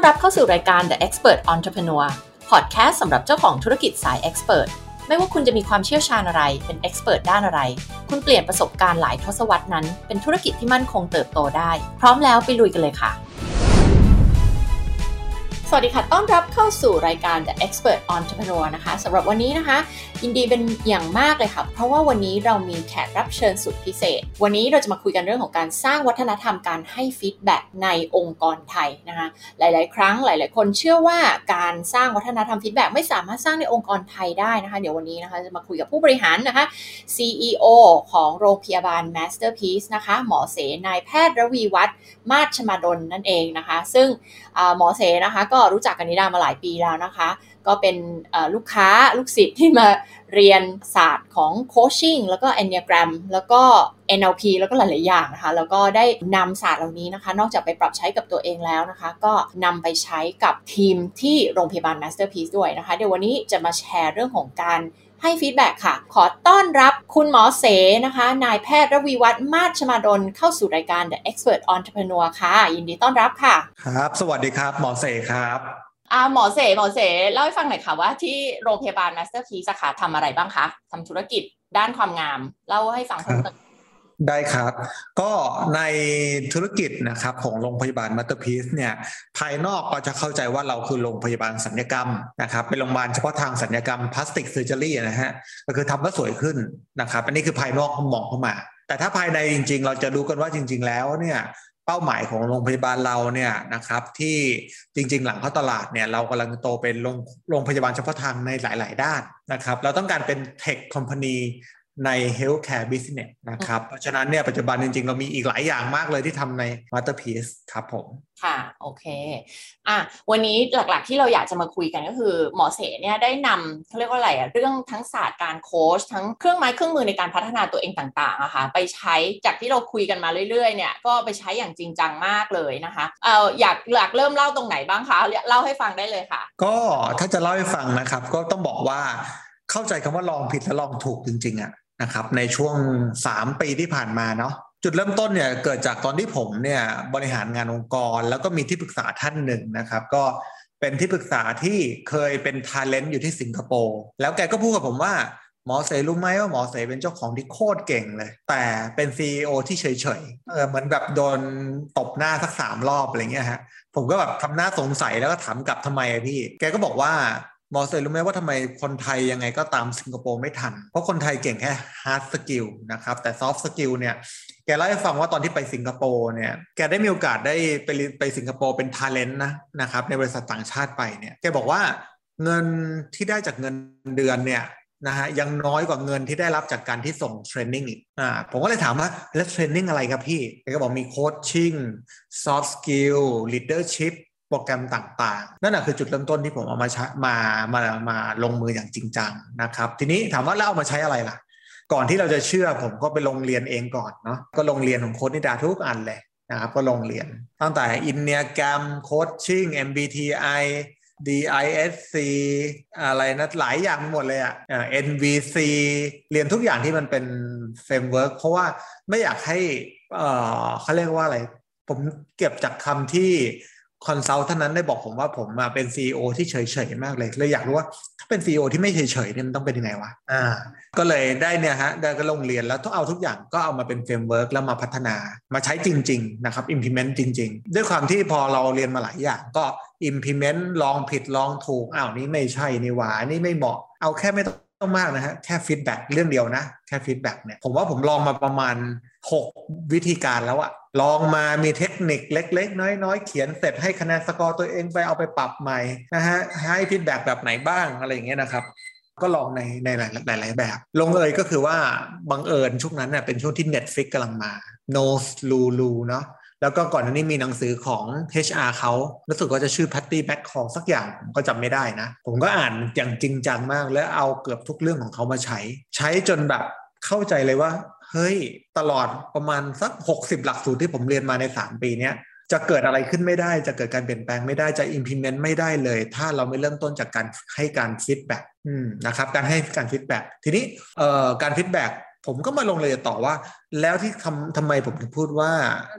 อนรับเข้าสู่รายการ The Expert Entrepreneur Podcast สำหรับเจ้าของธุรกิจสาย Expert ไม่ว่าคุณจะมีความเชี่ยวชาญอะไร เป็น Expert ด้านอะไร คุณเปลี่ยนประสบการณ์หลายทศวรรษนั้น เป็นธุรกิจที่มั่นคงเติบโตได้ พร้อมแล้วไปลุยกันเลยค่ะ สวัสดีค่ะ ต้อนรับเข้าสู่รายการ The Expert Entrepreneur นะคะสำหรับวันนี้นะคะ ยินดีเป็นอย่างมากเลยค่ะ เพราะว่าวันนี้เรามีแขกรับเชิญสุดพิเศษ วันนี้เราจะมาคุยกันเรื่องของการสร้างวัฒนธรรมการให้ฟีดแบ็กในองค์กรไทยนะคะ หลาย ๆ ครั้งหลาย ๆ คนเชื่อว่าการสร้างวัฒนธรรม feedback ไม่สามารถสร้างในองค์กรไทยได้นะคะ เดี๋ยววันนี้นะคะจะมาคุยกับผู้บริหารนะคะ CEO ของโรงพยาบาล Masterpiece นะคะ หมอเสนายแพทย์ระวีวัฒน์มาศฉมาดลนั่นเองนะคะ ซึ่งหมอเสนะคะก็รู้จักกับนิดามาหลายปีแล้วนะคะ ก็เป็นลูกค้าลูกศิษย์ที่มาเรียนศาสตร์ของ coaching แล้วก็ Enneagram แล้วก็ NLP แล้วก็หลาย ๆ อย่างนะคะ แล้วก็ได้นำศาสตร์เหล่านี้นะคะ นอกจากไปปรับใช้กับตัวเองแล้วนะคะ ก็นำไปใช้กับทีมที่โรงพยาบาล Masterpiece ด้วยนะคะ เดี๋ยววันนี้จะมาแชร์เรื่องของการ ให้ feedback ค่ะ ขอต้อนรับคุณหมอเสนะคะ นายแพทย์ระวีวัฒน์มาศฉมาดลเข้าสู่รายการ The Expert Entrepreneur ค่ะ ยินดีต้อนรับค่ะ ครับ สวัสดีครับหมอเสครับอ่าหมอเสหมอเสเล่าให้ฟังหน่อยค่ะว่าที่โรงพยาบาล Masterpiece สาขาทำอะไรบ้างคะทำธุรกิจด้านความงาม เล่าให้ฟังเพิ่มเติม ได้ครับ ก็ในธุรกิจนะครับของโรงพยาบาล Masterpiece เนี่ยภายนอกก็จะเข้าใจว่าเราคือโรงพยาบาลศัลยกรรมนะครับเป็นโรงพยาบาลเฉพาะทางศัลยกรรม plastic surgery นะฮะก็คือทำแล้วสวยขึ้นนะครับอันนี้คือภายนอกมองเข้ามา แต่ถ้าภายในจริง ๆ เราจะรู้กันว่าจริง ๆ แล้วเนี่ยเป้าหมายของโรงพยาบาลเราเนี่ยนะครับที่จริง ๆ หลังเข้าตลาดเนี่ยเรากำลังโตเป็นโรงโรงพยาบาลเฉพาะทางในหลาย ๆ ด้านนะครับเราต้องการเป็นเทคคอมพานี ใน healthcare business นะครับ เพราะฉะนั้นเนี่ยปัจจุบันจริงๆ เรามีอีกหลายอย่างมากเลยที่ทำใน Masterpiece ครับผม ค่ะ โอเค อะ วันนี้หลักๆที่เราอยากจะมาคุยกันก็คือหมอเสเนี่ยได้นำเขาเรียกว่าอะไรอะเรื่องทั้งศาสตร์การโค้ชทั้งเครื่องไม้เครื่องมือในการพัฒนาตัวเองต่างๆอะค่ะไปใช้จากที่เราคุยกันมาเรื่อยๆเนี่ยก็ไปใช้อย่างจริงจังมากเลยนะคะเอ่ออยากอยากเริ่มเล่าตรงไหนบ้างคะเล่าให้ฟังได้เลยค่ะ ก็ถ้าจะเล่าให้ฟังนะครับ ก็ต้องบอกว่าเข้าใจคำว่าลองผิดและลองถูกจริงๆอะ นะครับในช่วง 3 ปีที่ผ่านมาเนาะจุดเริ่มต้นเนี่ยเกิดจากตอนที่ผมเนี่ยบริหารงานองค์กร แล้วก็มีที่ปรึกษาท่านหนึ่งนะครับ ก็เป็นที่ปรึกษาที่เคยเป็นทาเลนต์อยู่ที่สิงคโปร์แล้วแกก็พูดกับผมว่าหมอเสรู้ไหมว่าหมอเสเป็นเจ้าของที่โคตรเก่งเลย แต่เป็น CEO ที่เฉยๆเออเหมือนแบบโดนตบหน้าสักสามรอบอะไรเงี้ยฮะผมก็แบบทำหน้าสงสัยแล้วก็ถามกลับทำไมอะพี่ แกก็บอกว่า หมอเสรู้ไหมว่าทำไมคนไทยยังไงก็ตามสิงคโปร์ไม่ทัน เพราะคนไทยเก่งแค่ hard skill นะครับ แต่ soft skill เนี่ย แกเล่าให้ฟังว่าตอนที่ไปสิงคโปร์เนี่ย แกได้มีโอกาสได้ไปไปสิงคโปร์เป็น talent นะนะครับ ในบริษัทต่างชาติไปเนี่ย แกบอกว่าเงินที่ได้จากเงินเดือนเนี่ยนะฮะยังน้อยกว่าเงินที่ได้รับจากการที่ส่ง training อีกอ่าผมก็เลยถามว่า แล้ว training อะไรครับพี่แกก็บอกมี coaching soft skill leadership โปรแกรมต่างๆ นั่นแหะคือจุดเริ่มต้นที่ผมเอามาใช้มามามาลงมืออย่างจริงจังนะครับ ทีนี้ถามว่าแล้วเอามาใช้อะไรล่ะ ก่อนที่เราจะเชื่อผมก็ไปลงเรียนเองก่อนเนาะก็ลงเรียนของโค้ชนิดาทุกอันเลยนะครับก็ลงเรียน ตั้งแต่ Enneagram coaching MBTI DISC อะไรนะหลายอย่างหมดเลยอะ NVC เรียนทุกอย่างที่มันเป็น framework เพราะว่าไม่อยากให้เขาเรียกว่าอะไร ผมเก็บจากคำที่ consult ท่านนั้นได้บอกผมว่าผมมาเป็น CEO ที่เฉยๆมากเลยเลยอยากรู้ว่าถ้าเป็น CEO ที่ไม่เฉยๆเนี่ยมันต้องเป็นยังไงวะอ่าก็เลยได้เนี่ยฮะได้ก็ลงเรียนแล้วต้องเอาทุกอย่างก็เอามาเป็น framework แล้วมาพัฒนามาใช้จริง ๆ นะครับ implement จริง ๆ ด้วยความที่พอเราเรียนมาหลายอย่างก็ implement ลองผิดลองถูกอ้าวนี่ไม่ใช่นี่หว่านี่ไม่เหมาะ เอาแค่ไม่ต้อง ต้องมากนะฮะแค่ feedback เรื่องเดียวนะ แค่ feedback เนี่ยผมว่าผมลองมาประมาณ 6 วิธีการแล้วอะลองมามีเทคนิคเล็ก ๆ น้อย ๆ เขียนเสร็จให้คะแนนสกอร์ตัวเองไปเอาไปปรับใหม่นะฮะให้ feedback แบบไหนบ้างอะไรอย่างเงี้ยนะครับก็ลองในในหลายหลายแบบ ลงเอยก็คือว่าบังเอิญช่วงนั้นเนี่ยเป็นช่วงที่ Netflix กำลังมา No Lulu เนาะ แล้วก็ก่อนหน้านี้มีหนังสือของ HR เขารู้สึกว่าจะชื่อ Patty b a c k ของสักอย่างผมก็จำไม่ได้นะ ผมก็อ่านอย่างจริงจังมาก แล้วเอาเกือบทุกเรื่องของเขามาใช้ ใช้จนแบบเข้าใจเลยว่า เฮ้ย ตลอดประมาณสัก 60 หลักสูตรที่ผมเรียนมาใน 3 ปีเนี้ยจะเกิดอะไรขึ้นไม่ได้ จะเกิดการเปลี่ยนแปลงไม่ได้ จะ implement ไม่ได้เลย ถ้าเราไม่เริ่มต้นจากการให้การ feedback นะครับ การให้การ feedback ทีนี้การ feedback ผมก็มาลงเลยต่อว่า แล้วที่ทำทำไมผมถึงพูดว่า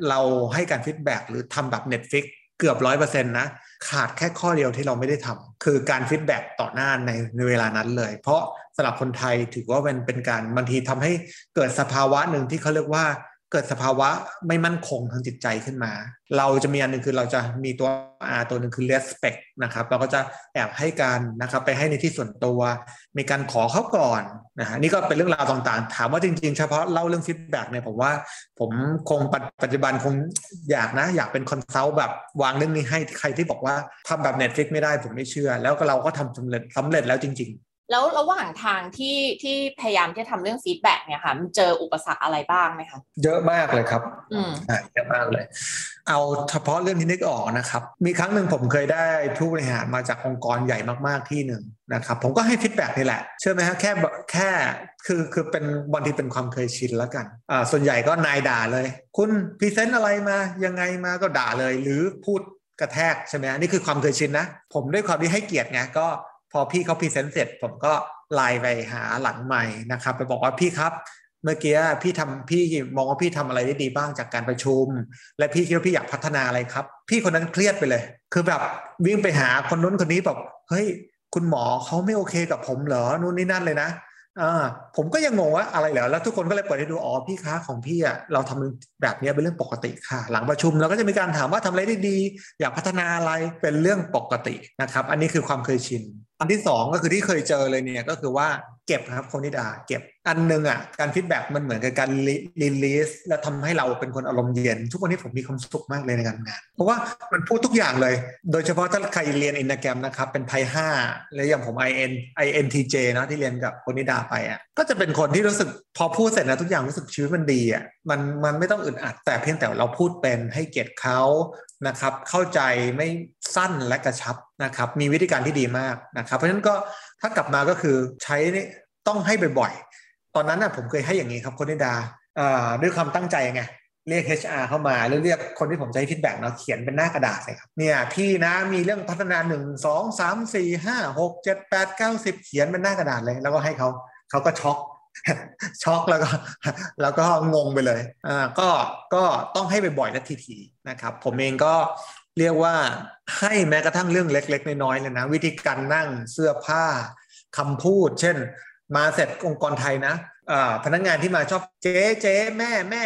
เราให้การ feedback หรือทำแบบ Netflix เกือบร้อยเปอร์เซ็นต์นะ ขาดแค่ข้อเดียวที่เราไม่ได้ทำคือการ feedback ต่อหน้าในในเวลานั้นเลย เพราะสำหรับคนไทยถือว่าเป็นเป็นการบางทีทำให้เกิดสภาวะหนึ่งที่เขาเรียกว่า เกิดสภาวะไม่มั่นคงทางจิตใจขึ้นมา เราจะมีอันหนึ่งคือเราจะมีตัว R ตัวหนึ่งคือ respect นะครับ เราก็จะแอบให้การนะครับไปให้ในที่ส่วนตัว มีการขอเขาก่อนนะฮะนี่ก็เป็นเรื่องราวต่างๆ ถามว่าจริงๆ เฉพาะเล่าเรื่อง feedback เนี่ยผมว่าผมคงปัจจุบันคงอยากนะ อยากเป็น consult แบบวางเรื่องนี้ให้ใครที่บอกว่าทำแบบ Netflix ไม่ได้ผมไม่เชื่อ แล้วก็เราก็ทำสำเร็จสำเร็จแล้วจริง ๆ แล้วระหว่างทางที่ที่พยายามที่จะทำเรื่อง feedback เนี่ยค่ะมันเจออุปสรรคอะไรบ้างไหมคะเยอะมากเลยครับอืมเยอะมากเลย เอาเฉพาะเรื่องที่นึกออกนะครับ มีครั้งหนึ่งผมเคยได้ผู้บริหารมาจากองค์กรใหญ่มากๆที่หนึ่งนะครับ ผมก็ให้ feedback นี่แหละเชื่อไหมฮะแค่แค่คือคือเป็นบางทีเป็นความเคยชินแล้วกันอ่าส่วนใหญ่ก็นายด่าเลย คุณ present อะไรมายังไงมาก็ด่าเลยหรือพูดกระแทกใช่ไหมนี่คือความเคยชินนะ ผมด้วยความที่ให้เกียรติไงก็ พอพี่เขา present เสร็จ ผมก็ไลน์ไปหาหลังไมค์นะครับ ไปบอกว่าพี่ครับ เมื่อกี้พี่ทำพี่มองว่าพี่ทำอะไรได้ดีบ้างจากการประชุม และพี่คิดว่าพี่อยากพัฒนาอะไรครับ พี่คนนั้นเครียดไปเลย คือแบบวิ่งไปหาคนนู้นคนนี้แบบเฮ้ยคุณหมอเขาไม่โอเคกับผมเหรอนู่นนี่นั่นเลยนะอ่าผมก็ยังงงว่าอะไรเหรอแล้วทุกคนก็เลยเปิดให้ดูอ๋อพี่ค้าของพี่อะเราทำแบบนี้เป็นเรื่องปกติค่ะ หลังประชุมเราก็จะมีการถามว่าทำอะไรได้ดี อยากพัฒนาอะไรเป็นเรื่องปกตินะครับ อันนี้คือความเคยชิน อันที่สองก็คือที่เคยเจอเลยเนี่ยก็คือว่าเก็บครับคุณนิดาเก็บอันนึงอะการ feedback มันเหมือนกับการ release และทำให้เราเป็นคนอารมณ์เย็น ทุกวันนี้ผมมีความสุขมากเลยในการงาน เพราะว่ามันพูดทุกอย่างเลย โดยเฉพาะถ้าใครเรียน Enneagram นะครับ เป็น type ห้าแล้วอย่างผม IN INTJ นะที่เรียนกับคุณนิดาไปอะก็จะเป็นคนที่รู้สึกพอพูดเสร็จนะทุกอย่างรู้สึกชีวิตมันดีอะมันมันไม่ต้องอึดอัดแต่เพียงแต่เราพูดเป็นให้เกียรติเขา นะครับเข้าใจไม่สั้นและกระชับนะครับมีวิธีการที่ดีมากนะครับ เพราะฉะนั้นก็ถ้ากลับมาก็คือใช้ต้องให้บ่อยๆ ตอนนั้นนะผมเคยให้อย่างนี้ครับโค้ชนิดาด้วยความตั้งใจไงเรียก HR เข้ามาหรือเรียกคนที่ผมจะให้ feedback เนาะเขียนเป็นหน้ากระดาษเลยครับเนี่ยพี่นะมีเรื่องพัฒนาหนึ่งสองสามสี่ห้าหกเจ็ดแปดเก้าสิบเขียนเป็นหน้ากระดาษเลย แล้วก็ให้เขาเขาก็ช็อก ช็อกแล้วก็แล้วก็งงไปเลยอ่าก็ก็ต้องให้บ่อยๆและถี่ๆนะครับ ผมเองก็เรียกว่าให้แม้กระทั่งเรื่องเล็ก ๆ น้อยๆเลยนะวิธีการนั่งเสื้อผ้าคำพูด เช่น มาเสร็จองค์กรไทยนะพนักงานที่มาชอบเจ๊เจ๊แม่แม่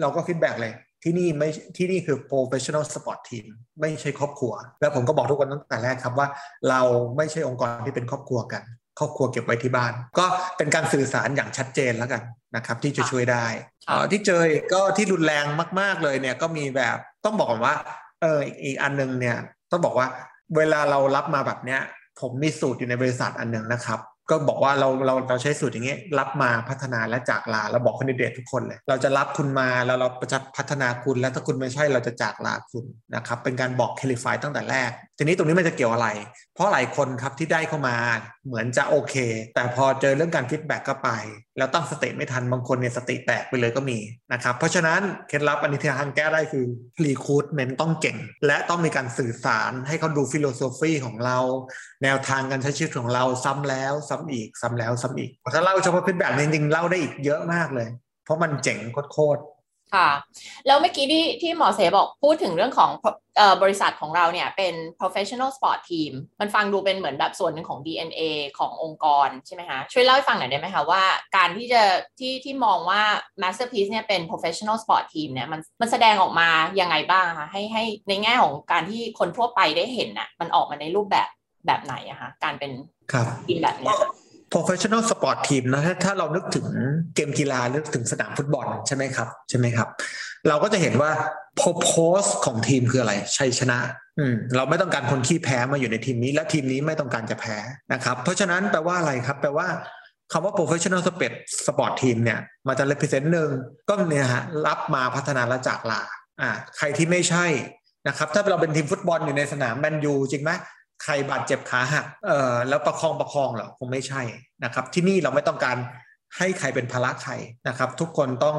เราก็ feedback เลยที่นี่ไม่ที่นี่คือ professional sport team ไม่ใช่ครอบครัว แล้วผมก็บอกทุกคนตั้งแต่แรกครับว่า เราไม่ใช่องค์กรที่เป็นครอบครัวกัน ครอบครัวเก็บไว้ที่บ้าน ก็เป็นการสื่อสารอย่างชัดเจนแล้วกันนะครับที่จะช่วยได้ที่เจอก็ที่รุนแรงมาก ๆเลยเนี่ยก็มีแบบต้องบอกก่อนว่าเอออีกอันนึงเนี่ยต้องบอกว่าเวลาเรารับมาแบบเนี้ยผมมีสูตรอยู่ในบริษัทอันหนึ่งนะครับ ก็บอกว่าเราเราเราใช้สูตรอย่างเงี้ยรับมาพัฒนาและจากลาเราบอกคนดิเดตทุกคนเลย เราจะรับคุณมาแล้วเราจะพัฒนาคุณแล้วถ้าคุณไม่ใช่เราจะจากลาคุณนะครับเป็นการบอกเคลิฟายตั้งแต่แรก ทีนี้ตรงนี้มันจะเกี่ยวอะไร เพราะหลายคนครับที่ได้เข้ามา เหมือนจะโอเค แต่พอเจอเรื่องการ feedback ก็ไป แล้วตั้งสติไม่ทันบางคนเนี่ยสติแตกไปเลยก็มีนะครับเพราะฉะนั้นเคล็ดลับอันนี้ที่ทางแก้ได้คือ recruitment ต้องเก่ง และต้องมีการสื่อสารให้เขารู้ philosophy ของเรา แนวทางการใช้ชีวิตของเราซ้ำแล้วซ้ำอีกซ้ำแล้วซ้ำอีกถ้าเล่าเฉพาะ feedback จริงๆเล่าได้อีกเยอะมากเลย เพราะมันเจ๋งโคตร ค่ะ แล้วเมื่อกี้ที่ที่หมอเสบอกพูดถึงเรื่องของบริษัทของเราเนี่ยเป็น professional sport team มันฟังดูเป็นเหมือนแบบส่วนหนึ่งของ DNA ขององค์กรใช่ไหมคะช่วยเล่าให้ฟังหน่อยได้ไหมคะว่าการที่จะที่ที่มองว่า masterpiece เนี่ยเป็น professional sport team เนี่ยมันมันแสดงออกมายังไงบ้างคะให้ให้ในแง่ของการที่คนทั่วไปได้เห็นน่ะมันออกมาในรูปแบบแบบไหนอะคะการเป็นทีมแบบนี้ professional sport team นะถ้าถ้าเรานึกถึงเกมกีฬานึกถึงสนามฟุตบอลใช่ไหมครับใช่ไหมครับ เราก็จะเห็นว่า purpose ของทีมคืออะไรชัยชนะ อืมเราไม่ต้องการคนขี้แพ้มาอยู่ในทีมนี้ และทีมนี้ไม่ต้องการจะแพ้นะครับ เพราะฉะนั้นแปลว่าอะไรครับ แปลว่าคำว่า professional sport sport team เนี่ยมาจะ represent หนึ่งก็เนี่ยฮะรับมาพัฒนาและจากลาอ่าใครที่ไม่ใช่นะครับ ถ้าเราเป็นทีมฟุตบอลอยู่ในสนามแมนยูจริงไหม ใครบาดเจ็บขาหักเอ่อแล้วประคองประคองเหรอคงไม่ใช่นะครับ ที่นี่เราไม่ต้องการให้ใครเป็นภาระใครนะครับ ทุกคนต้อง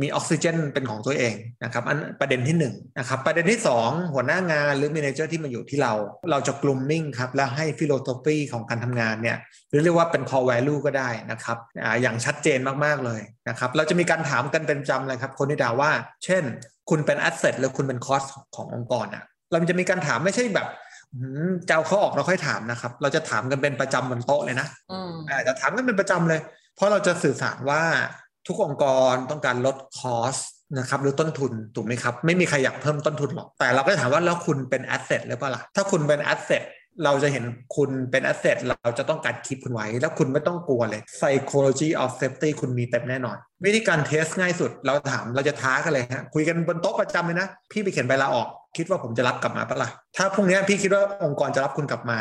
มีออกซิเจนเป็นของตัวเองนะครับ อันประเด็นที่1นนะครับประเด็นที่ 2 หัวหน้างานหรือ manager ที่มาอยู่ที่เรา เราจะ grooming ครับ แล้วให้ philosophy ของการทำงานเนี่ยหรือเรียกว่าเป็น core value ก็ได้นะครับออย่างชัดเจนมากๆเลยนะครับ เราจะมีการถามกันเป็นประจำเลยครับ โค้ชนิดาว่า เช่น คุณเป็น asset หรือคุณเป็น cost ขององค์กรอะเราจะมีการถามไม่ใช่แบบ จะเอาเขาออกเราค่อยถามนะครับ เราจะถามกันเป็นประจำบนโต๊ะเลยนะอาจจะถามกันเป็นประจำเลย เพราะเราจะสื่อสารว่าทุกองค์กรต้องการลด cost นะครับหรือต้นทุนถูกไหมครับ ไม่มีใครอยากเพิ่มต้นทุนหรอก แต่เราก็ถามว่าแล้วคุณเป็น asset หรือเปล่าล่ะถ้าคุณเป็น asset เราจะเห็นคุณเป็น asset เราจะต้องการ keep คุณไว้ แล้วคุณไม่ต้องกลัวเลย psychology of safety คุณมีเต็มแน่นอน วิธีการ test ง่ายสุด เราถามเราจะท้ากันเลยฮะ คุยกันบนโต๊ะประจำเลยนะ พี่ไปเขียนใบลาออก คิดว่าผมจะรับกลับมาปะล่ะ ถ้าพรุ่งนี้พี่คิดว่าองค์กรจะรับคุณกลับมา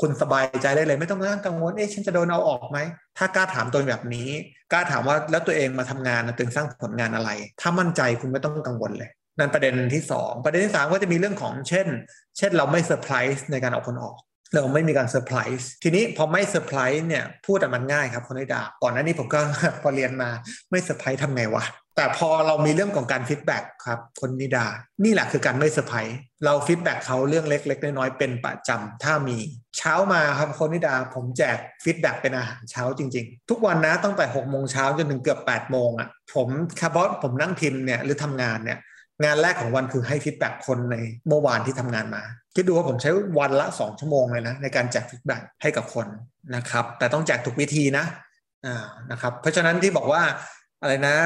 คุณสบายใจได้เลย ไม่ต้องนั่งกังวล เอ๊ะฉันจะโดนเอาออกไหม ถ้ากล้าถามตัวแบบนี้ กล้าถามว่าแล้วตัวเองมาทำงานตัวเองสร้างผลงานอะไร ถ้ามั่นใจคุณไม่ต้องกังวลเลย นั่นประเด็นที่2ประเด็นที่3ก็จะมีเรื่องของเช่น เช่นเราไม่เซอร์ไพรส์ในการเอาคนออกเราไม่มีการเซอร์ไพรส์ทีนี้พอไม่เซอร์ไพรส์เนี่ยพูดแต่มันง่ายครับโค้ชนิดาก่อนหน้านี้ผมก็พอเรียนมาไม่เซอร์ไพรส์ทำไงวะแต่พอเรามีเรื่องของการ feedback ครับโค้ชนิดา นี่แหละคือการไม่เซอร์ไพรส์เรา feedback เขาเรื่องเล็กๆน้อยๆเป็นประจำถ้ามี เช้ามาครับโค้ชนิดาผมแจก feedback เป็นอาหารเช้าจริง ๆ ทุกวันนะตั้งแต่6กโมงเช้าจนถึงเกือบ8ปดโมงอะผมคาร์บอนผมนั่งพิมพ์เนี่ยหรือทำงานเนี่ย งานแรกของวันคือให้ feedback คนในเมื่อวานที่ทำงานมาคิดดูว่าผมใช้วันละสองชั่วโมงเลยนะในการแจก feedback ให้กับคนนะครับ แต่ต้องแจกถูกวิธีนะอ่านะครับเพราะฉะนั้นที่บอกว่า อะไรนะ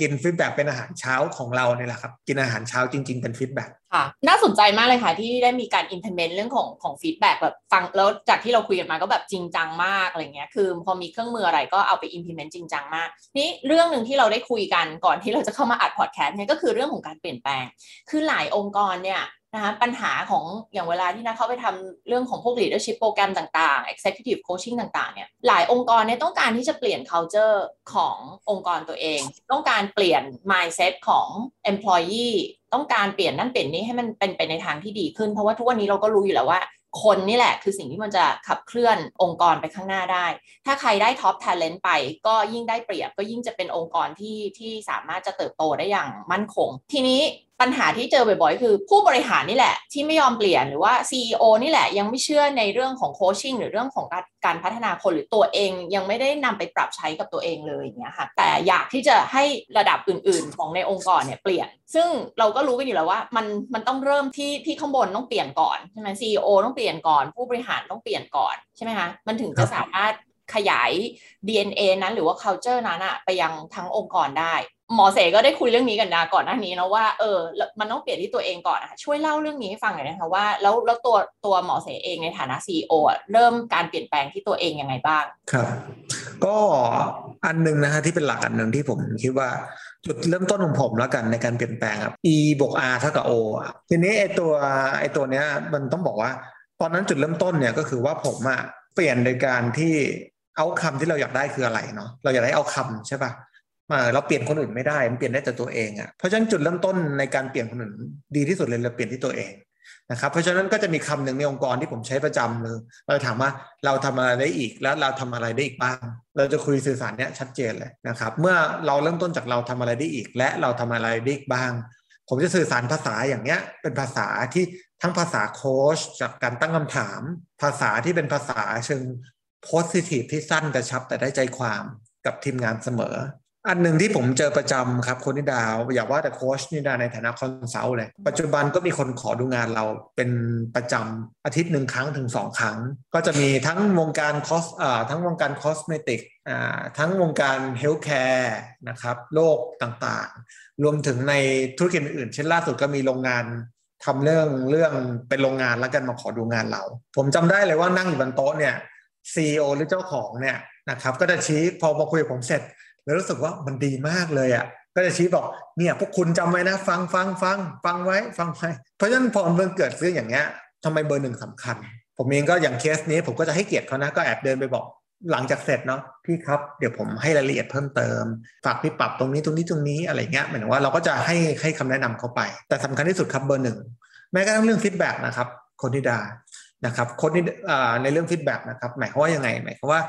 กิน feedback เป็นอาหารเช้าของเราเนี่ยแหละครับ กินอาหารเช้าจริง ๆ เป็นฟีดแบ็กค่ะ น่าสนใจมากเลยค่ะ ที่ได้มีการ implement เรื่องของของ feedback แบบฟังแล้วจากที่เราคุยกันมาก็แบบจริงจังมากอะไรเงี้ยคือพอมีเครื่องมืออะไรก็เอาไป implement จริงจังมาก นี่เรื่องหนึ่งที่เราได้คุยกันก่อนที่เราจะเข้ามาอัดพอดแคสต์เนี่ยก็คือเรื่องของการเปลี่ยนแปลง คือหลายองค์กรเนี่ย นะคะปัญหาของอย่างเวลาที่นะเขาไปทำเรื่องของพวก leadership โปรแกรมต่างๆ executive coaching ต่างๆเนี่ยหลายองค์กรเนี่ยต้องการที่จะเปลี่ยน culture ขององค์กรตัวเอง ต้องการเปลี่ยน mindset ของ employee ต้องการเปลี่ยนนั่นเปลี่ยนนี้ให้มันเป็นไปในทางที่ดีขึ้น เพราะว่าทุกวันนี้เราก็รู้อยู่แล้วว่า คนนี่แหละคือสิ่งที่มันจะขับเคลื่อนองค์กรไปข้างหน้าได้ ถ้าใครได้ท็อปท ALENT ไปก็ยิ่งได้เปรียบก็ยิ่งจะเป็นองค์กรที่ที่สามารถจะเติบโตได้อย่างมั่นคง ทีนี้ ปัญหาที่เจอบ่อยๆ คือผู้บริหารนี่แหละ ที่ไม่ยอมเปลี่ยนหรือว่า CEO นี่แหละ ยังไม่เชื่อในเรื่องของโคชชิ่งหรือเรื่องของการพัฒนาคนหรือตัวเอง ยังไม่ได้นำไปปรับใช้กับตัวเองเลยอย่างเงี้ยค่ะแต่อยากที่จะให้ระดับอื่น ๆ ของในองค์กรเนี่ยเปลี่ยน ซึ่งเราก็รู้กันอยู่แล้วว่า มันมันต้องเริ่มที่ที่ข้างบนต้องเปลี่ยนก่อนใช่ไหม CEO ต้องเปลี่ยนก่อน ผู้บริหารต้องเปลี่ยนก่อนใช่ไหมคะมันถึงจะสามารถขยาย DNA นั้นหรือว่า culture นั้นอะไปยังทั้งองค์กรได้ หมอเสก็ได้คุยเรื่องนี้กันนะก่อนหน้านี้นะว่าเออมันต้องเปลี่ยนที่ตัวเองก่อนนะช่วยเล่าเรื่องนี้ให้ฟังหน่อยนะคะว่าแล้วแล้วตัวตัวหมอเสเองในฐานะซีอเริ่มการเปลี่ยนแปลงที่ตัวเองยังไงบ้างครับ ก็อันหนึ่งนะฮะที่เป็นหลักอันหนึ่งที่ผมคิดว่าจุดเริ่มต้นของผมแล้วกันในการเปลี่ยนแปลงครับ e บวก r เท่ากับ o ทีนี้ไอตัวไอตัวเนี้ยมันต้องบอกว่า ตอนนั้นจุดเริ่มต้นเนี่ยก็คือว่าผมอะเปลี่ยนโดยการที่เอาคำที่เราอยากได้คืออะไรเนาะเราอยากได้เอาคำใช่ปะ เราเปลี่ยนคนอื่นไม่ได้ มันเปลี่ยนได้แต่ตัวเองอะ่ะ เพราะฉะนั้นจุดเริ่มต้นในการเปลี่ยนคนอื่นดีที่สุดเลยเราเปลี่ยนที่ตัวเองนะครับ เพราะฉะนั้นก็จะมีคำหนึ่งในองค์กรที่ผมใช้ประจำเลยเราถามว่าเราทำอะไรได้อีกแล้วเราทำอะไรได้อีกบ้าง เราจะคุยสื่อสารเนี้ยชัดเจนเลยนะครับ เมื่อเราเริ่มต้นจากเราทำอะไรได้อีก และเราทำอะไรได้อีกบ้าง ผมจะสื่อสารภาษาอย่างเนี้ยเป็นภาษาที่ทั้งภาษาโค้ชจากการตั้งคำถาม ภาษาที่เป็นภาษาเชิงโพสิทีฟที่สั้นกระชับแต่ได้ใจความกับทีมงานเสมอ อันหนึ่งที่ผมเจอประจำครับโค้ชนิดาอย่าว่าแต่โค้ชนิดาในฐานะ consult เลย ปัจจุบันก็มีคนขอดูงานเราเป็นประจำอาทิตย์หนึ่งครั้งถึงสองครั้ง ก็จะมีทั้งวงการ cos อ่าทั้งวงการ cosmetic อ่าทั้งวงการ healthcare นะครับโรคต่างๆ รวมถึงในธุรกิจอื่น เช่นล่าสุดก็มีโรงงานทำเรื่องเรื่องเป็นโรงงานแล้วกันมาขอดูงานเรา ผมจำได้เลยว่านั่งอยู่บนโต๊ะเนี่ยCEO หรือเจ้าของเนี่ยนะครับก็จะชี้พอมาคุยกับผมเสร็จ แล้วรู้สึกว่ามันดีมากเลยอะ่ะก็จะชี้บอกเนี่ยพวกคุณจำไว้นะ ฟังฟังฟังฟังไว้ ฟังไว้เพราะฉะนั้นพอมันเกิดเรื่องอย่างเงี้ยทำไมเบอร์หนึ่งสำคัญ ผมเองก็อย่างเคสนี้ผมก็จะให้เกียรติเขานะก็แอบเดินไปบอกหลังจากเสร็จเนาะพี่ครับเดี๋ยวผมให้รายละเอียดเพิ่มเติม ฝากพี่ปรับตรงนี้ตรงนี้ตรงนี้อะไรเงี้ยหมายถึงว่าเราก็จะให้ให้คำแนะนำเขาไป แต่สำคัญที่สุดครับเบอร์หนึ่งแม้กระทั่งเรื่อง feedback นะครับคนที่ดานะครับคนที่ในเรื่องฟีดแบ็กนะครับหมายความว่ายังไงหมายความว่า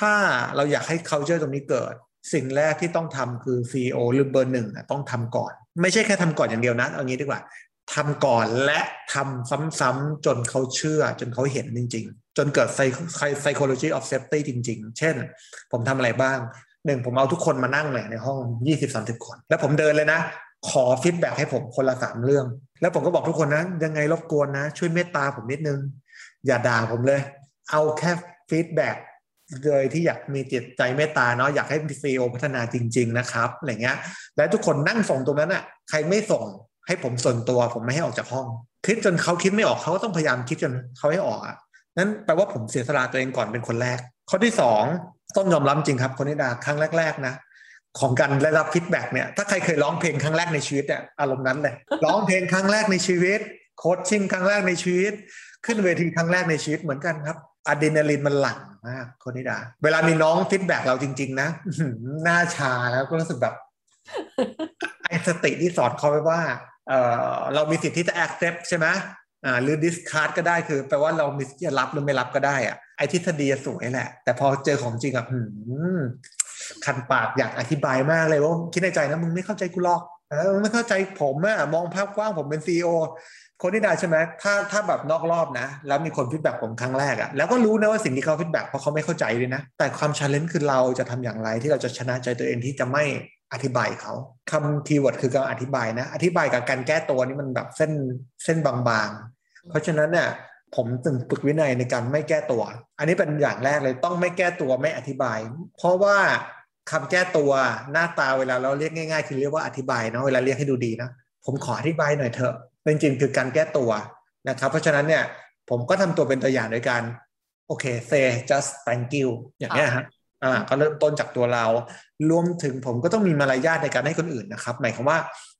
ถ้าเราอยากให้ culture ตรงนี้เกิด สิ่งแรกที่ต้องทำคือ CEO หรือเบอร์หนึ่งต้องทำก่อน ไม่ใช่แค่ทำก่อนอย่างเดียวนะ เอางี้ดีกว่าทำก่อนและทำซ้ำๆจนเขาเชื่อ จนเขาเห็นจริง ๆ จนเกิด psychology of safety จริง ๆ เช่น ผมทำอะไรบ้างหนึ่งผมเอาทุกคนมานั่งเลยในห้อง 20-30 คน แล้วผมเดินเลยนะ ขอ feedback ให้ผมคนละสามเรื่อง แล้วผมก็บอกทุกคนนะยังไงรบกวนนะ ช่วยเมตตาผมนิดนึง อย่าด่าผมเลย เอาแค่ feedback เลยที่อยากมีจิตใจเมตตาเนาะอยากให้ CEO พัฒนาจริง ๆ นะครับอะไรเงี้ย แล้วทุกคนนั่งส่งตรงนั้นอะ่ะ ใครไม่ส่งให้ผมส่วนตัว ผมไม่ให้ออกจากห้อง คิดจนเขาคิดไม่ออกเขาก็ต้องพยายามคิดจนเขาให้ออกอะ่ะนั้นแปลว่าผมเสียสละตัวเองก่อนเป็นคนแรก ข้อที่สองต้องยอมรับจริงครับโค้ชนิดาครั้งแรก ๆ นะของการได้รับ feedback เนี่ยถ้าใครเคยร้องเพลงครั้งแรกในชีวิตเนี่ยอารมณ์นั้นเลยร้องเพลงครั้งแรกในชีวิต coaching ครั้งแรกในชีวิต ขึ้นเวทีครั้งแรกในชีวิตเหมือนกันครับ อะดรีนาลีนมันหลั่งมากโค้ชนิดา เวลามีน้อง feedback เราจริง ๆ นะหน้าชาแล้วก็รู้สึกแบบไอสติที่สอนเขาไว้ว่าเออเรามีสิทธิ์ที่จะ accept ใช่ไหมอ่าหรือ discard ก็ได้คือแปลว่าเรามีสิทธิ์จะรับหรือไม่รับก็ได้อะไอทฤษฎีสวยแหละ แต่พอเจอของจริงอะคันปากอยากอธิบายมากเลยว่าคิดในใจนะมึงไม่เข้าใจกูหรอกเออไม่เข้าใจผมอะมองภาพกว้างผมเป็น CEO คนที่ได้ใช่ไหมถ้าถ้าแบบนอกรอบนะ แล้วมีคน feedback ผมครั้งแรกอะแล้วก็รู้นะว่าสิ่งที่เขา feedback เพราะเขาไม่เข้าใจเลยนะ แต่ความ challenge คือเราจะทำอย่างไรที่เราจะชนะใจตัวเองที่จะไม่อธิบายเขาคำ keyword คือการอธิบายนะ อธิบายกับการแก้ตัวนี่มันแบบเส้นเส้นบางๆ เพราะฉะนั้นเนี่ยผมจึงฝึกวินัยในการไม่แก้ตัว อันนี้เป็นอย่างแรกเลยต้องไม่แก้ตัวไม่อธิบาย เพราะว่าคำแก้ตัวหน้าตาเวลาเราเรียกง่าย ๆ คือเรียกว่าอธิบายเนาะเวลาเรียกให้ดูดีนะผมขออธิบายหน่อยเถอะ จริงๆคือการแก้ตัวนะครับ เพราะฉะนั้นเนี่ยผมก็ทำตัวเป็นตัวอย่างโดยการโอเค say just thank you อย่างเงี้ยฮะอ่าก็เริ่มต้นจากตัวเรา รวมถึงผมก็ต้องมีมารยาทในการให้คนอื่นนะครับ หมายความว่า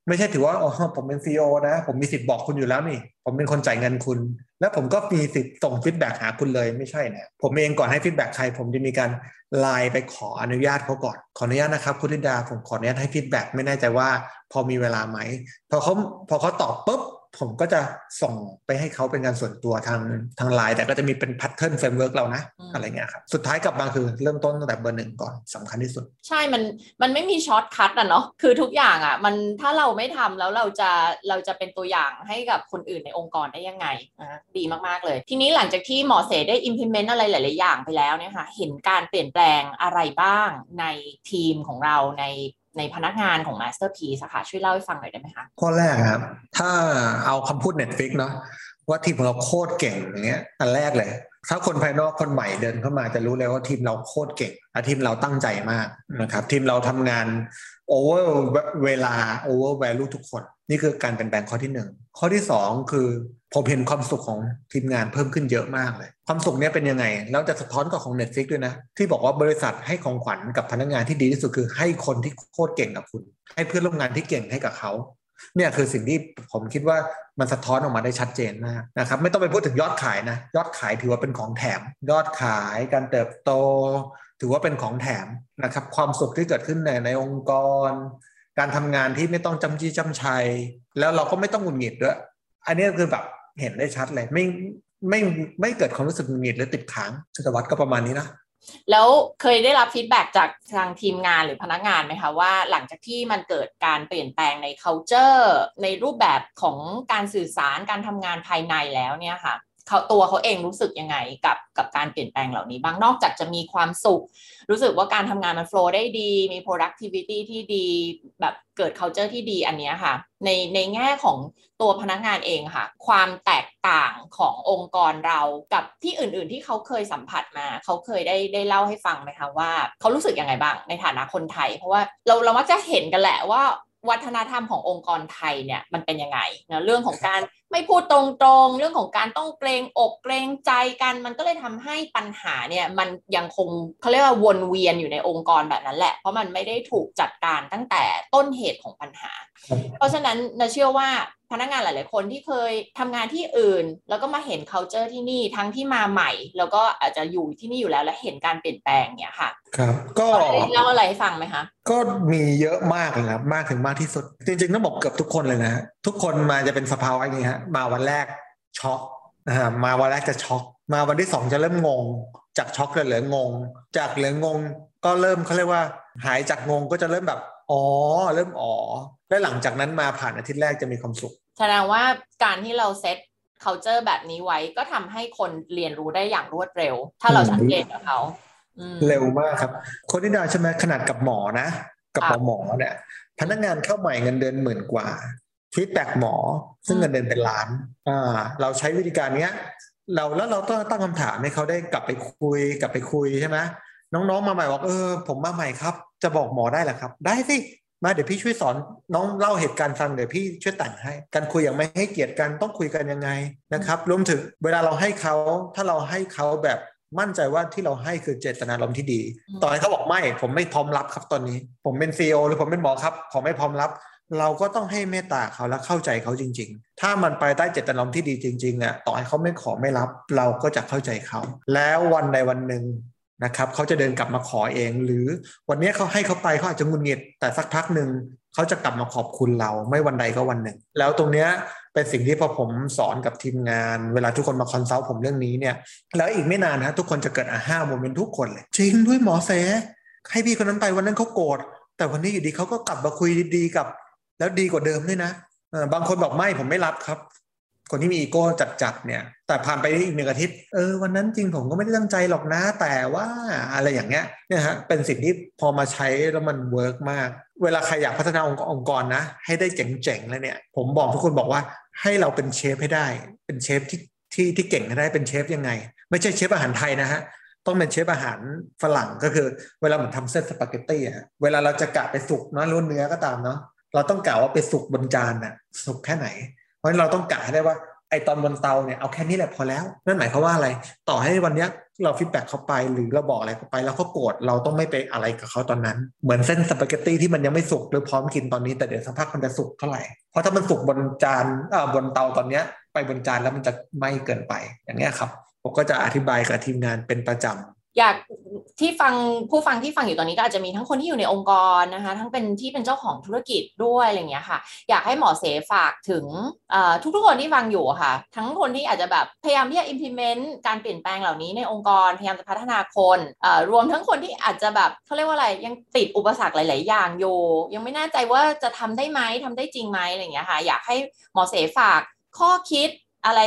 ไม่ใช่ถือว่าอ๋อผมเป็นซีอนะ ผมมีสิทธิ์บอกคุณอยู่แล้วนี่ ผมเป็นคนจ่ายเงินคุณ แล้วผมก็มีสิทธิ์ส่ง feedback หาคุณเลยไม่ใช่นะผมเองก่อนให้ feedback ใคร ผมจะมีการไลน์ไปขออนุญาตเขาก่อน ขออนุญาตนะครับ คุณนิดาผมขออนุญาตให้ feedback ไม่แน่ใจว่า พอมีเวลาไหมพอเขาพอเขาตอบปุ๊บ ผมก็จะส่งไปให้เขาเป็นงานส่วนตัวทางทางไลน์แต่ก็จะมีเป็น pattern framework เรานะอะไรเงี้ยครับสุดท้ายกลับมาคือเริ่มต้นตั้งแต่เบอร์หนึ่งก่อนสำคัญที่สุด ใช่มันมันไม่มี shortcut อะเนาะคือทุกอย่างอะมันถ้าเราไม่ทำแล้วเราจะเราจะเป็นตัวอย่างให้กับคนอื่นในองค์กรได้ยังไงนะดีมากๆเลย ทีนี้หลังจากที่หมอเสได้ implement อะไรหลาย ๆ อย่างไปแล้วเนี่ยค่ะเห็นการเปลี่ยนแปลงอะไรบ้างในทีมของเราใน ในพนักงานของ Masterpiece ค่ะช่วยเล่าให้ฟังหน่อยได้ไหมคะข้อแรกครับ ถ้าเอาคำพูด Netflix เนาะว่าทีมของเราโคตรเก่งอย่างเงี้ยอันแรกเลย ถ้าคนภายนอกคนใหม่เดินเข้ามาจะรู้เลยว่าทีมเราโคตรเก่งทีมเราตั้งใจมากนะครับ ทีมเราทำงานโอเวอร์เวลาโอเวอร์แวลูทุกคน นี่คือการเปลี่ยนแปลงข้อที่หนึ่งข้อที่สองคือผมเห็นความสุขของทีมงานเพิ่มขึ้นเยอะมากเลย ความสุขเนี้ยเป็นยังไง แล้วจะสะท้อนกับของ Netflix ด้วยนะ ที่บอกว่าบริษัทให้ของขวัญกับพนักงานที่ดีที่สุดคือให้คนที่โคตรเก่งกับคุณ ให้เพื่อนร่วมงานที่เก่งให้กับเขาเนี่ยคือสิ่งที่ผมคิดว่ามันสะท้อนออกมาได้ชัดเจนมากนะครับไม่ต้องไปพูดถึงยอดขายนะ ยอดขายถือว่าเป็นของแถม ยอดขายการเติบโต ถือว่าเป็นของแถมนะครับความสุขที่เกิดขึ้นในในองค์กร การทำงานที่ไม่ต้องจำจี้จำชัย แล้วเราก็ไม่ต้องหงุดหงิดด้วย อันนี้คือแบบเห็นได้ชัดเลย ไม่ไม่ไม่เกิดความรู้สึกหงุดหงิดหรือติดค้างศตวรรก็ประมาณนี้นะแล้วเคยได้รับฟีดแบ็จากทางทีมงานหรือพนักงานไหมคะว่าหลังจากที่มันเกิดการเปลี่ยนแปลงใน culture ในรูปแบบของการสื่อสารการทำงานภายในแล้วเนี่ยค่ะ เขาตัวเขาเองรู้สึกยังไงกับกับการเปลี่ยนแปลงเหล่านี้บ้างนอกจากจะมีความสุข รู้สึกว่าการทำงานมันโฟล์ได้ดี มี productivity ที่ดีแบบเกิด culture ที่ดีอันนี้ค่ะ ในในแง่ของตัวพนักงานเองค่ะ ความแตกต่างขององค์กรเรากับที่อื่น ๆ ที่เขาเคยสัมผัสมา เขาเคยได้ได้เล่าให้ฟังไหมคะว่า เขารู้สึกยังไงบ้างในฐานะคนไทย เพราะว่าเราเรามักจะเห็นกันแหละว่าวัฒนธรรมขององค์กรไทยเนี่ยมันเป็นยังไงนะเรื่องของการ ไม่พูดตรงๆ เรื่องของการต้องเกรงอกเกรงใจกันมันก็เลยทำให้ปัญหาเนี่ยมันยังคงเขาเรียกว่าวนเวียนอยู่ในองค์กรแบบนั้นแหละ เพราะมันไม่ได้ถูกจัดการตั้งแต่ต้นเหตุของปัญหา เพราะฉะนั้นเราเชื่อว่า พนักงานหลาย ๆ คนที่เคยทำงานที่อื่น แล้วก็มาเห็น culture ที่นี่ทั้งที่มาใหม่ แล้วก็อาจจะอยู่ที่นี่อยู่แล้วและเห็นการเปลี่ยนแปลงเนี่ยค่ะ ครับก็เล่าอะไรให้ฟังไหมคะก็มีเยอะมากเลยครับมากถึงมากที่สุด จริง ๆ ต้องบอกเกือบทุกคนเลยนะทุกคนมาจะเป็นสภาวะอย่างนี้ฮะมาวันแรกช็อกนะมาวันแรกจะช็อกมาวันที่สองจะเริ่มงง จากช็อกเลยเหลืองง จากเหลืองงก็เริ่มเขาเรียกว่า หายจากงงก็จะเริ่มแบบอ๋อเริ่มอ๋อและหลังจากนั้นมาผ่านอาทิตย์แรกจะมีความสุข แสดงว่าการที่เราเซต culture แบบนี้ไว้ก็ทำให้คนเรียนรู้ได้อย่างรวดเร็ว ถ้าเราสังเกตกับเขาเร็วมากครับ คนที่ดาใช่ไหมขนาดกับหมอนะ กับหมอเนี่ยพนักงานเข้าใหม่เงินเดือนหมื่นกว่าฟีดแบ็หมอ ซึ่งเงินเดือนเป็นล้านอ่าเราใช้วิธีการเนี้ย เราแล้วเราต้องตั้งคำถามให้เขาได้กลับไปคุยกลับไปคุยใช่ไหมน้องๆมาใหม่บอกเออ ผมมาใหม่ครับ จะบอกหมอได้แหละครับ ได้สิ มาเดี๋ยวพี่ช่วยสอนน้องเล่าเหตุการณ์ฟังเดี๋ยวพี่ช่วยแต่งให้ การคุยอย่างไม่ให้เกียรติกันต้องคุยกันยังไงนะครับ รวมถึงเวลาเราให้เขาถ้าเราให้เขาแบบมั่นใจว่าที่เราให้คือเจตนารมณ์ที่ดีต่อให้เขาบอกไม่ ผมไม่พร้อมรับครับตอนนี้ ผมเป็นซีอหรือผมเป็นหมอครับ ผมไม่พร้อมรับ เราก็ต้องให้เมตตาเขาและเข้าใจเขาจริง ๆ ถ้ามันไปใต้เจตนารมณ์ที่ดีจริงๆอะต่อให้เขาไม่ขอไม่รับ เราก็จะเข้าใจเขา แล้ววันใดวันหนึ่ง นะครับเขาจะเดินกลับมาขอเอง หรือวันนี้เขาให้เขาไปเขาอาจจะงุนงิดแต่สักพักหนึ่งเขาจะกลับมาขอบคุณเราไม่วันใดก็วันหนึ่ง แล้วตรงเนี้ยเป็นสิ่งที่พอผมสอนกับทีมงาน เวลาทุกคนมา consult ผมเรื่องนี้เนี่ย แล้วอีกไม่นานนะทุกคนจะเกิด aha moment ทุกคนเลย จริงด้วยหมอเสให้พี่คนนั้นไปวันนั้นเขาโกรธแต่วันนี้อยู่ดีเขาก็กลับมาคุยดีๆกับ แล้วดีกว่าเดิมด้วยนะบางคนบอกไม่ผมไม่รับครับ คนที่มีอีโก้จัดๆเนี่ย แต่ผ่านไปอีกหนึ่งอาทิตย์ เออวันนั้นจริงผมก็ไม่ได้ตั้งใจหรอกนะ แต่ว่าอะไรอย่างเงี้ยเนี่ยฮะเป็นสิ่งที่พอมาใช้แล้วมัน work มาก เวลาใครอยากพัฒนาองค์กรนะ ให้ได้เจ๋งๆแล้วเนี่ย ผมบอกทุกคนบอกว่าให้เราเป็นเชฟให้ได้ เป็นเชฟที่ที่ที่เก่งให้ได้เป็นเชฟยังไง ไม่ใช่เชฟอาหารไทยนะฮะต้องเป็นเชฟอาหารฝรั่งก็คือ เวลาเหมือนทำเส้นสปาเกตตี้อะเวลาเราจะกะไปสุกนะล้วนเนื้อก็ตามเนาะเราต้องกะว่าไปสุกบนจานน่ะสุกแค่ไหน เพราะฉะนั้นเราต้องกะให้ได้ว่าไอตอนบนเตาเนี่ยเอาแค่นี้แหละพอแล้ว นั่นหมายความว่าอะไร ต่อให้วันเนี้ยเรา feedback เขาไปหรือเราบอกอะไรเขาไป แล้วเขาโกรธเราต้องไม่ไปอะไรกับเขาตอนนั้น เหมือนเส้นสปาเกตตี้ที่มันยังไม่สุกหรือพร้อมกินตอนนี้แต่เดี๋ยวสักพักมันจะสุกเท่าไหร่ เพราะถ้ามันสุกบนจานอ่อบนเตาตอนเนี้ยไปบนจานแล้วมันจะไหม้เกินไปอย่างเงี้ยครับผมก็จะอธิบายกับทีมงานเป็นประจำ อยากที่ฟังผู้ฟังที่ฟังอยู่ตอนนี้ก็อาจจะมีทั้งคนที่อยู่ในองค์กรนะคะ ทั้งเป็นที่เป็นเจ้าของธุรกิจด้วยอะไรเงี้ยค่ะ อยากให้หมอเสฝากถึงทุกๆคนที่ฟังอยู่ค่ะ ทั้งคนที่อาจจะแบบพยายามที่จะ implement การเปลี่ยนแปลงเหล่านี้ในองค์กรพยายามจะพัฒนาคนรวมทั้งคนที่อาจจะแบบเขาเรียกว่าอะไรยังติดอุปสรรคหลาย ๆ อย่างอยู่ยังไม่แน่ใจว่าจะทำได้ไหมทำได้จริงไหมอะไรเงี้ยค่ะ อยากให้หมอเสฝากข้อคิดอะไร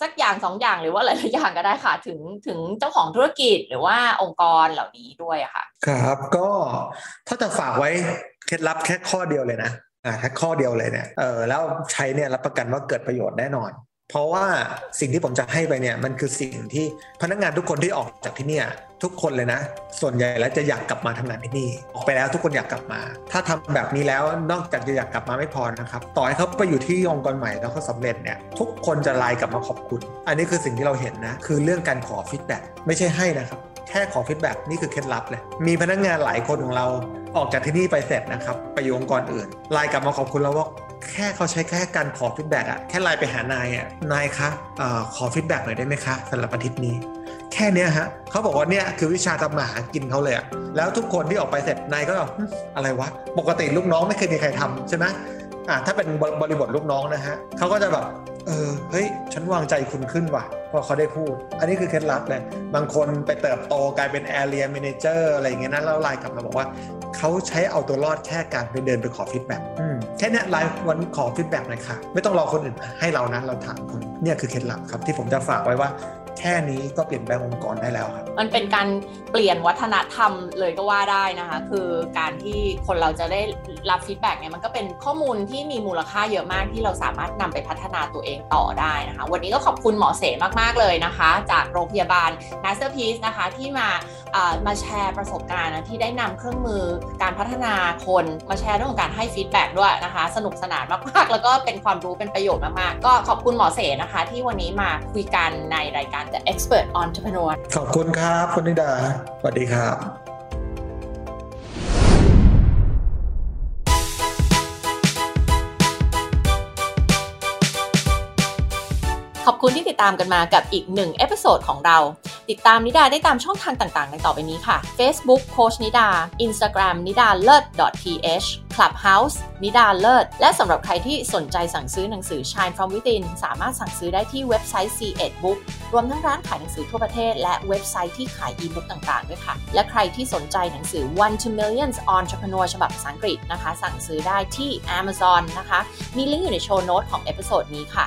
สักอย่างสองอย่างหรือว่าหลายๆอย่างก็ได้ค่ะ ถึงถึงเจ้าของธุรกิจหรือว่าองค์กรเหล่านี้ด้วยค่ะ ครับ ก็ถ้าจะฝากไว้เคล็ดลับแค่ข้อเดียวเลยนะอ่าแค่ข้อเดียวเลยเนี่ยเออแล้วใช้เนี่ยรับประกันว่าเกิดประโยชน์แน่นอน เพราะว่าสิ่งที่ผมจะให้ไปเนี่ยมันคือสิ่งที่พนักงานทุกคนที่ออกจากที่นี่ทุกคนเลยนะ ส่วนใหญ่แล้วจะอยากกลับมาทำงานที่นี่ ออกไปแล้วทุกคนอยากกลับมา ถ้าทำแบบนี้แล้วนอกจากจะอยากกลับมาไม่พอนะครับ ต่อให้เขาไปอยู่ที่องค์กรใหม่แล้วเขาสำเร็จเนี่ยทุกคนจะไลน์กลับมาขอบคุณ อันนี้คือสิ่งที่เราเห็นนะ คือเรื่องการขอ feedback ไม่ใช่ให้นะครับแค่ขอ feedback นี่คือเคล็ดลับเลยมีพนักงานหลายคนของเราออกจากที่นี่ไปเสร็จนะครับไปอยู่องค์กรอื่นไลน์กลับมาขอบคุณเราว่า แค่เขาใช้แค่การขอ feedback อะแค่ไลน์ไปหานายอะนายคะขอ feedback หน่อยได้ไหมคะสำหรับอาทิตย์นี้ แค่นี้ฮะเขาบอกว่าเนี่ยคือวิชาทำมาหากินเขาเลยอะแล้วทุกคนที่ออกไปเสร็จนายก็อะไรวะ ปกติลูกน้องไม่เคยมีใครทำใช่ไหม อ่าถ้าเป็นบริบทลูกน้องนะฮะเขาก็จะแบบเออเฮ้ยฉันวางใจคุณขึ้นว่ะพอเขาได้พูด อันนี้คือเคล็ดลับเลยบางคนไปเติบโตกลายเป็นแอเรียม a นเจอร์อะไรอย่างเงี้ยนะแล้วไลน์กลับมาบอกว่าเขาใช้เอาตัวรอดแค่การไปเดินไปขอ feedbackแค่นี้ไลน์ว่าขอ feedback หน่อยค่ะ ไม่ต้องรอคนอื่นให้เรานะเราถามคนเนี่ยคือเคล็ดลับครับที่ผมจะฝากไว้ว่า แค่นี้ก็เปลี่ยนแปลงองค์กรได้แล้วครับ มันเป็นการเปลี่ยนวัฒนธรรมเลยก็ว่าได้นะคะ คือการที่คนเราจะได้รับ feedback เนี่ยมันก็เป็นข้อมูลที่มีมูลค่าเยอะมากที่เราสามารถนำไปพัฒนาตัวเองต่อได้นะคะ วันนี้ก็ขอบคุณหมอเสมากๆเลยนะคะ จากโรงพยาบาล Masterpiece นะคะที่มามาแชร์ประสบการณ์นะที่ได้นำเครื่องมือการพัฒนาคนมาแชร์เรื่องของการให้ feedback ด้วยนะคะ สนุกสนานมากๆ แล้วก็เป็นความรู้เป็นประโยชน์มากๆ ก็ขอบคุณหมอเสนะคะ ที่วันนี้มาคุยกันในรายการ The Expert Entrepreneur ขอบคุณครับคุณนิดาสวัสดีครับขอบคุณที่ติดตามกันมากับอีกหนึ่ง episode ของเรา ติดตามนิดาได้ตามช่องทางต่างๆในต่อไปนี้ค่ะ Facebook โค้ชนิดา Instagram นิดาเลิศ .th Clubhouse นิดาเลิศ และสำหรับใครที่สนใจสั่งซื้อหนังสือ Shine from Within สามารถสั่งซื้อได้ที่เว็บไซต์ SE-ED Book รวมทั้งร้านขายหนังสือทั่วประเทศ และเว็บไซต์ที่ขายอีบุ๊กต่างๆ ด้วยค่ะ และใครที่สนใจหนังสือ One to Millions Entrepreneur ฉบับภาษาอังกฤษนะคะ สั่งซื้อได้ที่ Amazon นะคะ มีลิงก์อยู่ใน show note ของ episode นี้ค่ะ